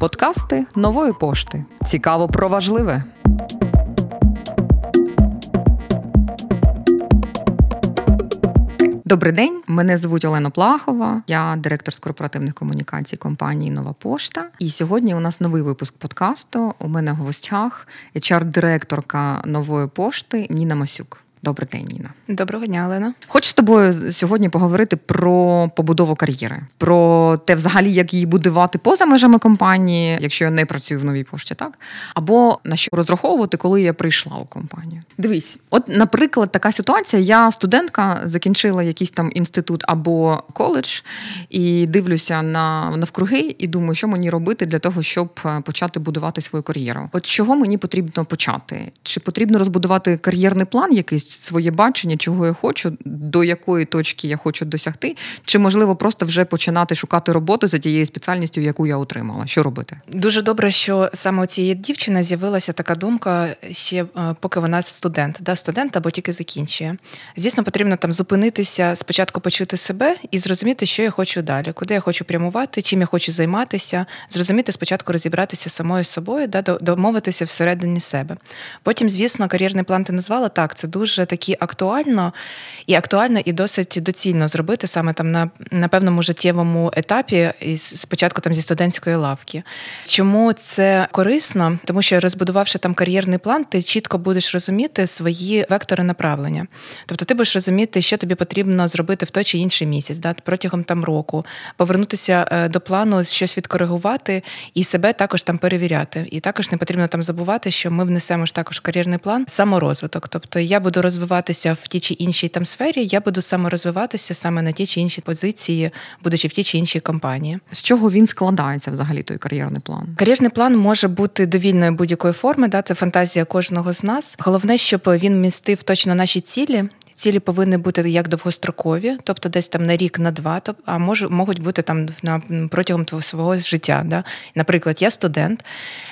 Подкасти нової пошти. Цікаво про важливе. Добрий день, мене звуть Олена Плахова. Я директор з корпоративних комунікацій компанії Нова Пошта. І сьогодні у нас новий випуск подкасту. У мене в гостях HR-директорка нової пошти Ніна Масюк. Добрий день, Ніна. Доброго дня, Олена. Хочу з тобою сьогодні поговорити про побудову кар'єри, про те, взагалі, як її будувати поза межами компанії, якщо я не працюю в новій пошті, так або на що розраховувати, коли я прийшла у компанію. Дивись, от, наприклад, така ситуація. Я студентка, закінчила якийсь там інститут або коледж, і дивлюся на навкруги, і думаю, що мені робити для того, щоб е, почати будувати свою кар'єру. От чого мені потрібно почати? Чи потрібно розбудувати кар'єрний план якийсь? Своє бачення, чого я хочу, до якої точки я хочу досягти, чи можливо просто вже починати шукати роботу за тією спеціальністю, яку я отримала. Що робити? Дуже добре, що саме у цієї дівчини з'явилася така думка ще е, поки вона студент, да, студент або тільки закінчує. Звісно, потрібно там зупинитися, спочатку почути себе і зрозуміти, що я хочу далі, куди я хочу прямувати, чим я хочу займатися, зрозуміти спочатку розібратися самою собою, да, домовитися всередині себе. Потім, звісно, кар'єрний план ти назвала так. Це дуже такі актуально і актуально і досить доцільно зробити саме там на на певному життєвому етапі, спочатку там зі студентської лавки. Чому це корисно? Тому що розбудувавши там кар'єрний план, ти чітко будеш розуміти свої вектори направлення. Тобто ти будеш розуміти, що тобі потрібно зробити в той чи інший місяць, да, протягом там року, повернутися е, до плану, щось відкоригувати і себе також там перевіряти. І також не потрібно там забувати, що ми внесемо ж також в кар'єрний план саморозвиток. Тобто я буду розвиватися в тій чи іншій там сфері, я буду саморозвиватися саме на ті чи інші позиції, будучи в тій чи іншій компанії. З чого він складається взагалі той кар'єрний план? Кар'єрний план може бути довільною будь-якої форми, да, це фантазія кожного з нас. Головне, щоб він містив точно наші цілі, Цілі повинні бути як довгострокові, тобто десь там на рік, на два, а може можуть бути там на протягом свого життя. Да? Наприклад, я студент,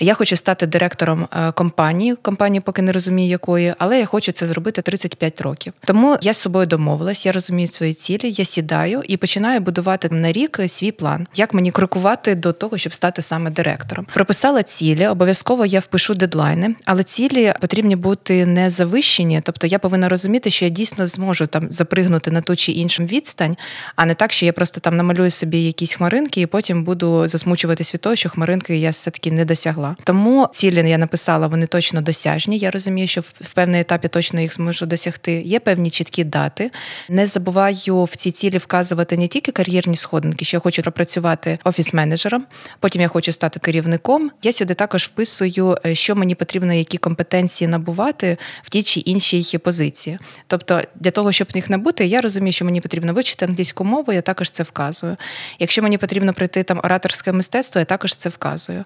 я хочу стати директором е, компанії, компанії поки не розумію якої, але я хочу це зробити 35 років. Тому я з собою домовилась, я розумію свої цілі, я сідаю і починаю будувати на рік свій план, як мені крокувати до того, щоб стати саме директором. Прописала цілі, обов'язково я впишу дедлайни, але цілі потрібні бути не завищені, тобто я повинна розуміти, що я дійсно дійсно зможу там запригнути на ту чи іншу відстань, а не так, що я просто там намалюю собі якісь хмаринки і потім буду засмучуватись від того, що хмаринки я все-таки не досягла. Тому цілі я написала, вони точно досяжні. Я розумію, що в певний етапі точно їх зможу досягти. Є певні чіткі дати. Не забуваю в ці цілі вказувати не тільки кар'єрні сходинки, що я хочу пропрацювати офіс-менеджером, потім я хочу стати керівником. Я сюди також вписую, е, що мені потрібно, які компетенції набувати в тій чи іншій позиції. Тобто для того, щоб їх набути, я розумію, що мені потрібно вивчити англійську мову, я також це вказую. Якщо мені потрібно пройти там ораторське мистецтво, я також це вказую.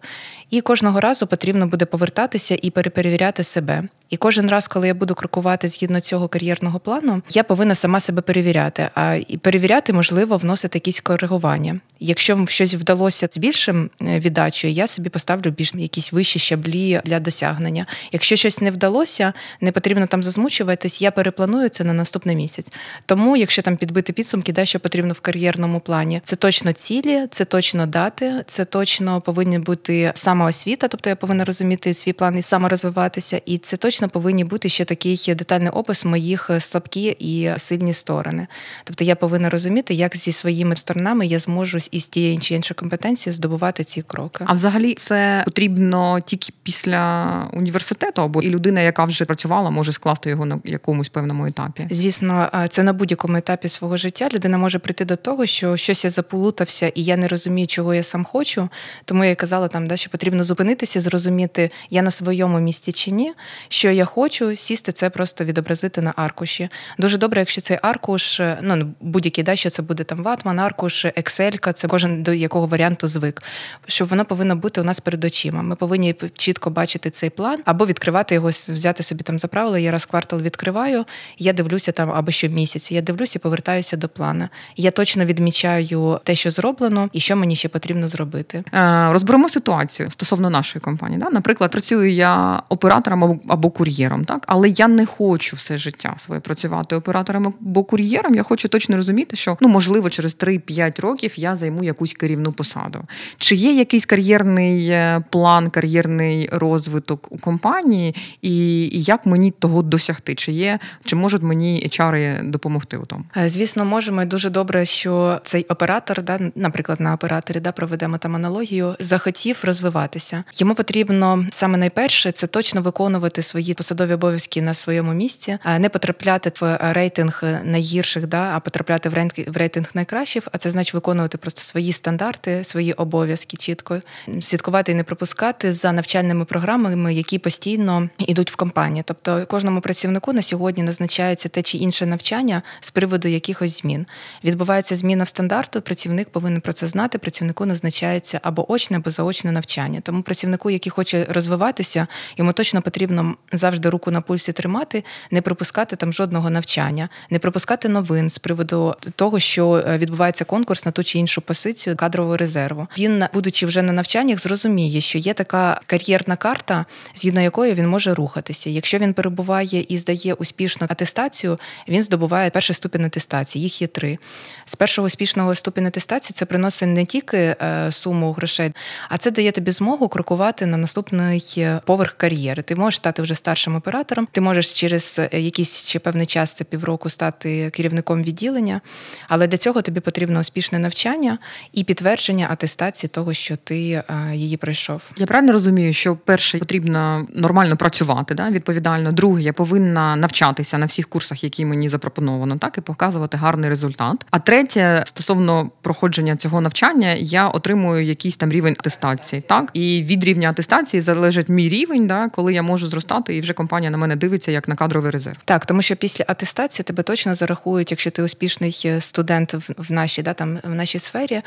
І кожного разу потрібно буде повертатися і переперевіряти себе. І кожен раз, коли я буду крокувати згідно цього кар'єрного плану, я повинна сама себе перевіряти. А і перевіряти можливо вносити якісь коригування. Якщо щось вдалося з більшим е, віддачею, я собі поставлю більш якісь вищі щаблі для досягнення. Якщо щось не вдалося, не потрібно там зазмучуватись, я перепланую це на наступний місяць. Тому, якщо там підбити підсумки, де що потрібно в кар'єрному плані, це точно цілі, це точно дати, це точно повинні бути самоосвіта, тобто я повинна розуміти свій план і саморозвиватися, і це точно точно повинні бути ще такий детальний опис моїх е, слабкі і сильні сторони. Тобто я повинна розуміти, як зі своїми сторонами я зможу із тієї чи іншої компетенції здобувати ці кроки. А взагалі це потрібно тільки після університету, або і людина, яка вже працювала, може скласти його на якомусь певному етапі. Звісно, це на будь-якому етапі свого життя людина може прийти до того, що щось я заполутався, і я не розумію, чого я сам хочу. Тому я казала там, да, що потрібно зупинитися, зрозуміти, я на своєму місці чи ні. що я хочу, сісти це просто відобразити на аркуші. Дуже добре, якщо цей аркуш, ну будь-який да, що це буде там ватман, аркуш, екселька, це кожен до якого варіанту звик. Щоб воно повинно бути у нас перед очима. Ми повинні чітко бачити цей план або відкривати його, взяти собі там за правило. Я раз квартал відкриваю, я дивлюся там або щомісяць. Я дивлюся і повертаюся до плана. Я точно відмічаю те, що зроблено, і що мені ще потрібно зробити. Е, розберемо ситуацію стосовно нашої компанії. Да? Наприклад, працюю я оператором або кур'єром, так але я не хочу все життя своє працювати оператором або кур'єром. Я хочу точно розуміти, що ну можливо через 3-5 років я займу якусь керівну посаду. Чи є якийсь кар'єрний е, план, кар'єрний розвиток у компанії, і, і як мені того досягти? Чи є, чи можуть мені HR допомогти у тому? Е, звісно, можемо. Дуже добре, що цей оператор, да, наприклад, на операторі, да, проведемо там аналогію, захотів розвиватися. Йому потрібно саме найперше це точно виконувати свої посадові обов'язки на своєму місці, а не потрапляти в рейтинг найгірших, да, а потрапляти в рейтинг, в рейтинг найкращих. А це значить виконувати просто свої стандарти, свої обов'язки чітко слідкувати і не пропускати за навчальними програмами, які постійно йдуть в компанії. Тобто кожному працівнику на сьогодні назначається те чи інше навчання з приводу якихось змін. Відбувається зміна в стандарту. Працівник повинен про це знати. Працівнику назначається або очне, або заочне навчання. Тому працівнику, який хоче розвиватися, йому точно потрібно завжди руку на пульсі тримати, не пропускати там жодного навчання, не пропускати новин з приводу того, що е, відбувається конкурс на ту чи іншу позицію кадрового резерву. Він, будучи вже на навчаннях, зрозуміє, що є така кар'єрна карта, згідно якої він може рухатися. Якщо він перебуває і здає успішну атестацію, він здобуває перший ступінь атестації. Їх є три. З першого успішного ступеня атестації це приносить не тільки е, суму грошей, а це дає тобі змогу крокувати на наступний е, поверх кар'єри. Ти можеш стати вже старшим оператором, ти можеш через е, якийсь ще певний час, це півроку, стати керівником відділення, але для цього тобі потрібно успішне навчання і підтвердження атестації того, що ти її пройшов. Я правильно розумію, що перше потрібно нормально працювати, да, відповідально. Друге, я повинна навчатися на всіх курсах, які мені запропоновано, так і показувати гарний результат. А третє, стосовно проходження цього навчання, я отримую якийсь там рівень атестації. Так і від рівня атестації залежить мій рівень, да, коли я можу зростати, і вже компанія на мене дивиться як на кадровий резерв. Так, тому що після атестації тебе точно зарахують, якщо ти успішний е, студент в нашій, да там в нашій сфері.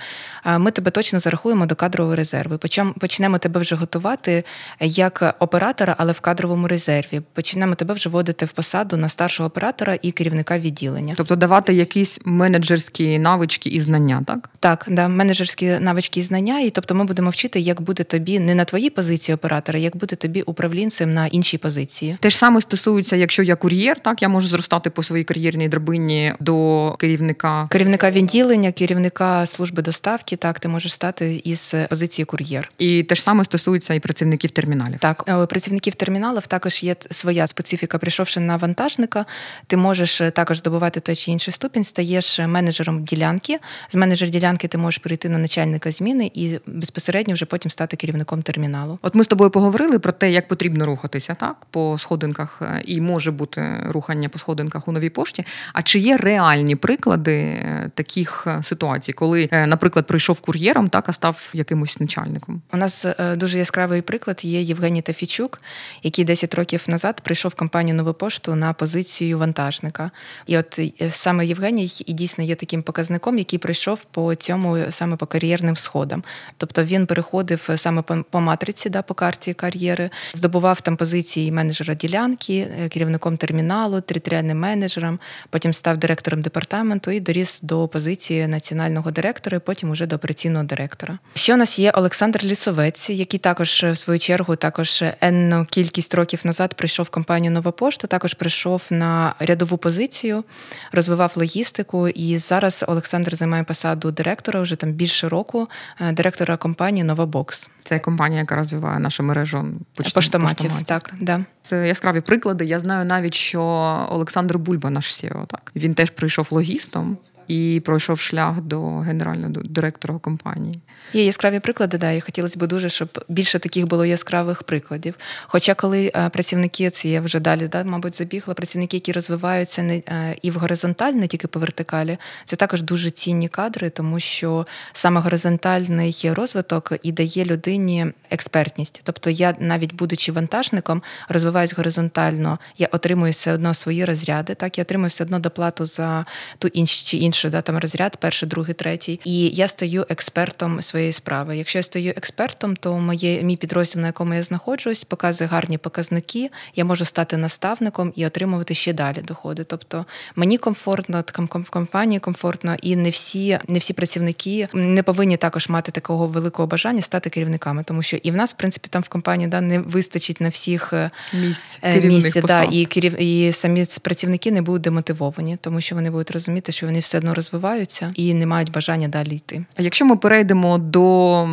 Ми тебе точно зарахуємо до кадрового резерву. почнемо тебе вже готувати як оператора, але в кадровому резерві. Почнемо тебе вже вводити в посаду на старшого оператора і керівника відділення. Тобто давати якісь менеджерські навички і знання, так? Так, да, менеджерські навички і знання. І тобто ми будемо вчити, як бути тобі не на твоїй позиції оператора, як бути тобі управлінцем на іншій позиції. Те ж саме стосується, якщо я кур'єр, так я можу зростати по своїй кар'єрній драбині до керівника керівника відділення, керівника служби доставки. Так, ти можеш стати із позиції кур'єр. І те ж саме стосується і працівників терміналів. Так, е, працівників терміналів також є своя специфіка. Прийшовши на вантажника, ти можеш е, також здобувати той чи інший ступінь, стаєш менеджером ділянки. З менеджер ділянки ти можеш перейти на начальника зміни і безпосередньо вже потім стати керівником терміналу. От ми з тобою поговорили про те, як потрібно рухатися так по сходинках, е, і може бути рухання по сходинках у новій пошті. А чи є реальні приклади таких ситуацій, коли, наприклад, прийшов кур'єром, так а став якимось начальником? У нас дуже яскравий приклад є Євгеній Тафічук, який 10 років назад прийшов в компанію Нову пошту на позицію вантажника. І от е, саме Євгеній і дійсно є таким показником, який прийшов по цьому саме по кар'єрним сходам. Тобто він переходив саме по матриці, да, по карті кар'єри, здобував там позиції менеджера ділянки, е, керівником терміналу, територіальним менеджером, потім став директором департаменту і доріс до позиції національного директора, і потім уже до операційного директора. Ще у нас є Олександр Лісовець, який також в свою чергу також енну кількість років назад прийшов в компанію Нова пошта, також прийшов на рядову позицію, розвивав логістику. І зараз Олександр займає посаду директора вже там більше року, е, директора компанії Нова Бокс. Це компанія, яка розвиває нашу мережу поштоматів. поштоматів. Так, да. Це яскраві приклади. Я знаю навіть, що Олександр Бульба, наш сіо так він теж прийшов логістом і пройшов шлях до генерального директора компанії. Є яскраві приклади, да, і хотілося б дуже, щоб більше таких було яскравих прикладів. Хоча, коли е, працівники, це я вже далі, да, мабуть, забігла, працівники, які розвиваються не е, і в горизонталь, не тільки по вертикалі, це також дуже цінні кадри, тому що саме горизонтальний розвиток і дає людині експертність. Тобто, я навіть будучи вантажником, розвиваюсь горизонтально, я отримую все одно свої розряди, так я отримую все одно доплату за ту іншу чи іншу інший да, там розряд, перший, другий, третій. І я стаю експертом своєї справи. Якщо я стаю експертом, то моє мій підрозділ, на якому я знаходжусь, показує гарні показники. Я можу стати наставником і отримувати ще далі доходи. Тобто мені комфортно, компанії комфортно, і не всі, не всі працівники не повинні також мати такого великого бажання стати керівниками, тому що і в нас, в принципі, там в компанії да не вистачить на всіх е, місць е, місць, да, і керів і самі працівники не будуть демотивовані, тому що вони будуть розуміти, що вони все одно розвиваються і не мають бажання далі йти. А якщо ми перейдемо до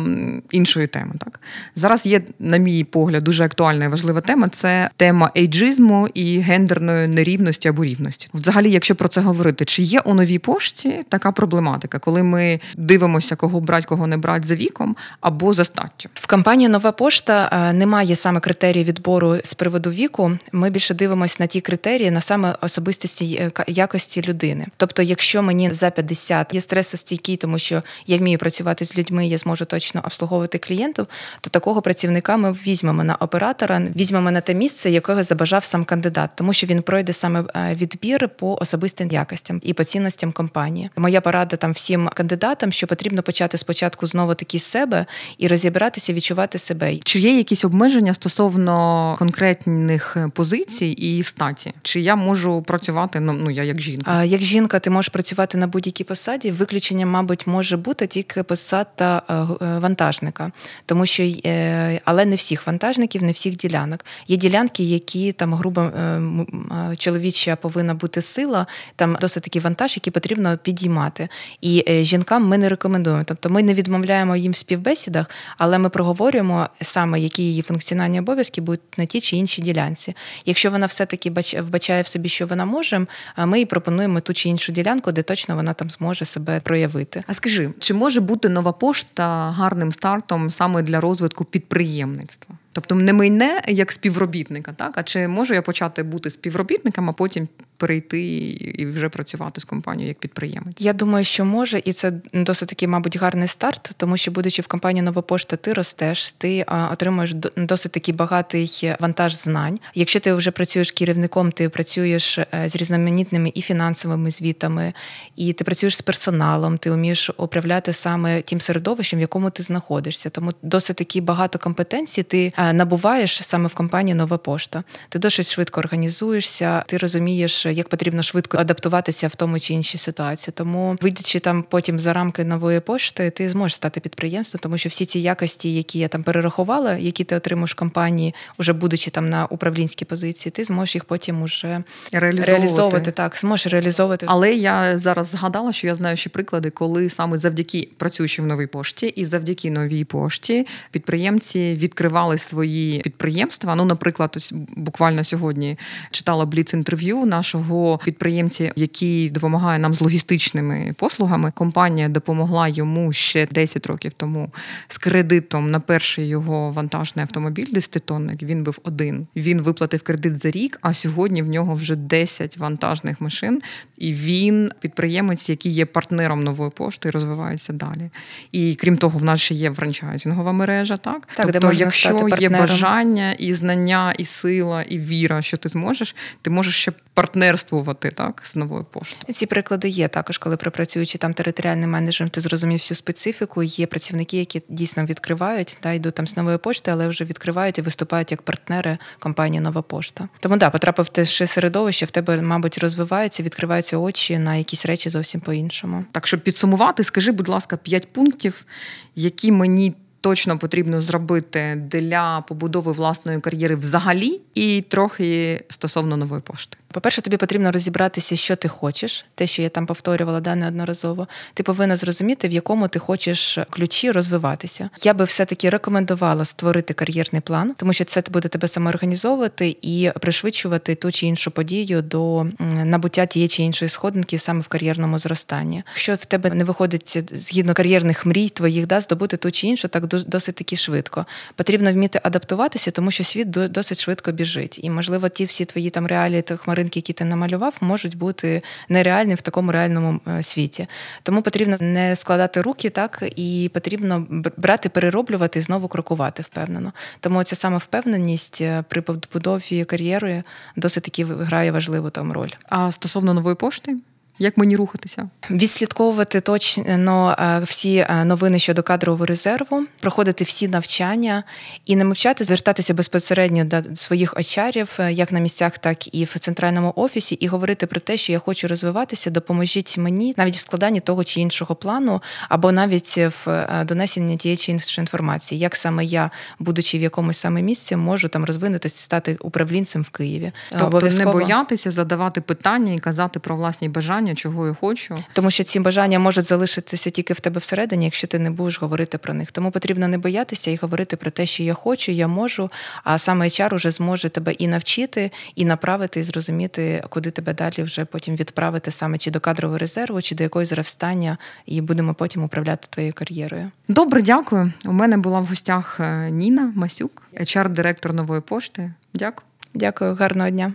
іншої теми, так зараз є, на мій погляд, дуже актуальна і важлива тема це тема ейджизму і гендерної нерівності або рівності. Взагалі, якщо про це говорити, чи є у новій пошті така проблематика, коли ми дивимося, кого брать, кого не брать за віком або за статтю? В компанії Нова пошта е, немає саме критерії відбору з приводу віку. Ми більше дивимося на ті критерії, на саме особистості е, якості людини. Тобто, якщо мені за 50 є стресостійкий, тому що я вмію працювати з людьми, я зможу точно обслуговувати клієнтів, то такого працівника ми візьмемо на оператора, візьмемо на те місце, якого забажав сам кандидат, тому що він пройде саме е, відбір по особистим якостям і по цінностям компанії. Моя порада там всім кандидатам, що потрібно почати спочатку знову таки з себе і розібратися, відчувати себе. Чи є якісь обмеження стосовно конкретних позицій і статі? Чи я можу працювати ну, ну я як жінка? А як жінка, ти можеш працювати на будь-якій посаді. Виключенням, мабуть, може бути тільки посада е, е, вантажника, тому що е, але не всіх вантажників, не всіх ділянок. Є ділянки, які там грубо чоловіча повинна бути сила, там досить такий вантаж, який потрібно підіймати. І жінкам ми не рекомендуємо. Тобто ми не відмовляємо їм в співбесідах, але ми проговорюємо саме, які її функціональні обов'язки будуть на тій чи іншій ділянці. Якщо вона все-таки вбачає в собі, що вона може, ми їй пропонуємо ту чи іншу ділянку, де точно вона там зможе себе проявити. А скажи, чи може бути нова пошта гарним стартом саме для розвитку підприємництва? Тобто не мене як співробітника, так а чи можу я почати бути співробітником, а потім перейти і вже працювати з компанією як підприємець? Я думаю, що може, і це досить такий, мабуть, гарний старт, тому що, будучи в компанії Нова пошта, ти ростеш, ти отримуєш досить такий багатий вантаж знань. Якщо ти вже працюєш керівником, ти працюєш е, з різноманітними і фінансовими звітами, і ти працюєш з персоналом, ти вмієш управляти саме тим середовищем, в якому ти знаходишся. Тому досить такі багато компетенцій ти е, набуваєш саме в компанії Нова пошта. Ти досить швидко організуєшся, ти розумієш як потрібно швидко адаптуватися в тому чи іншій ситуації. Тому, вийдучи там потім за рамки нової пошти, ти зможеш стати підприємством, тому що всі ці якості, які я там перерахувала, які ти отримуєш в компанії, уже будучи там на управлінській позиції, ти зможеш їх потім уже реалізовувати. реалізовувати так, зможеш реалізовувати. Але я зараз згадала, що я знаю ще приклади, коли саме завдяки працюючи в новій пошті і завдяки новій пошті підприємці відкривали свої підприємства. Ну, наприклад, ось буквально сьогодні читала бліц інтерв'ю нашого його підприємці, який допомагає нам з логістичними послугами. Компанія допомогла йому ще 10 років тому з кредитом на перший його вантажний автомобіль, 10-тонник. Він був один. Він виплатив кредит за рік, а сьогодні в нього вже 10 вантажних машин. І він підприємець, який є партнером нової пошти і розвивається далі. І крім того, в нас ще є франчайзингова мережа. Так, так тобто, де якщо є бажання і знання, і сила, і віра, що ти зможеш, ти можеш ще партнер партнерствувати так з новою поштою. Ці приклади є також, коли припрацюючи там територіальним менеджером, ти зрозумів всю специфіку. Є працівники, які дійсно відкривають та йдуть там з нової пошти, але вже відкривають і виступають як партнери компанії Нова пошта. Тому да, потрапив те ще середовище, в тебе, мабуть, розвивається, відкриваються очі на якісь речі зовсім по-іншому. Так, щоб підсумувати, скажи, будь ласка, п'ять пунктів, які мені точно потрібно зробити для побудови власної кар'єри взагалі, і трохи стосовно нової пошти. По-перше, тобі потрібно розібратися, що ти хочеш, те, що я там повторювала да, неодноразово. Ти повинна зрозуміти, в якому ти хочеш ключі розвиватися. Я би все-таки рекомендувала створити кар'єрний план, тому що це буде тебе самоорганізовувати і пришвидшувати ту чи іншу подію до набуття тієї чи іншої сходинки саме в кар'єрному зростанні. Якщо в тебе не виходить згідно кар'єрних мрій, твоїх да, здобути ту чи іншу, так досить таки швидко. Потрібно вміти адаптуватися, тому що світ досить швидко біжить. І, можливо, ті всі твої там реалії та хмаринки, які ти намалював, можуть бути нереальні в такому реальному е, світі. Тому потрібно не складати руки, так і потрібно брати, перероблювати і знову крокувати впевнено. Тому ця саме впевненість е, при побудові кар'єри досить таки грає важливу там роль. А стосовно нової пошти. Як мені рухатися? Відслідковувати точно е, всі е, новини щодо кадрового резерву, проходити всі навчання і не мовчати, звертатися безпосередньо до своїх очарів, е, як на місцях, так і в центральному офісі, і говорити про те, що я хочу розвиватися, допоможіть мені навіть в складанні того чи іншого плану, або навіть в донесенні тієї чи іншої інформації, як саме я, будучи в якомусь саме місці, можу там розвинутися, стати управлінцем в Києві. Тобто не боятися задавати питання і казати про власні бажання, чого я хочу, тому що ці бажання можуть залишитися тільки в тебе всередині, якщо ти не будеш говорити про них. Тому потрібно не боятися і говорити про те, що я хочу, я можу. А саме HR уже зможе тебе і навчити, і направити, і зрозуміти, куди тебе далі вже потім відправити саме чи до кадрового резерву, чи до якоїсь зростання, і будемо потім управляти твоєю кар'єрою. Добре, дякую. У мене була в гостях е, Ніна Масюк, HR-директор нової пошти. Дякую. Дякую, гарного дня.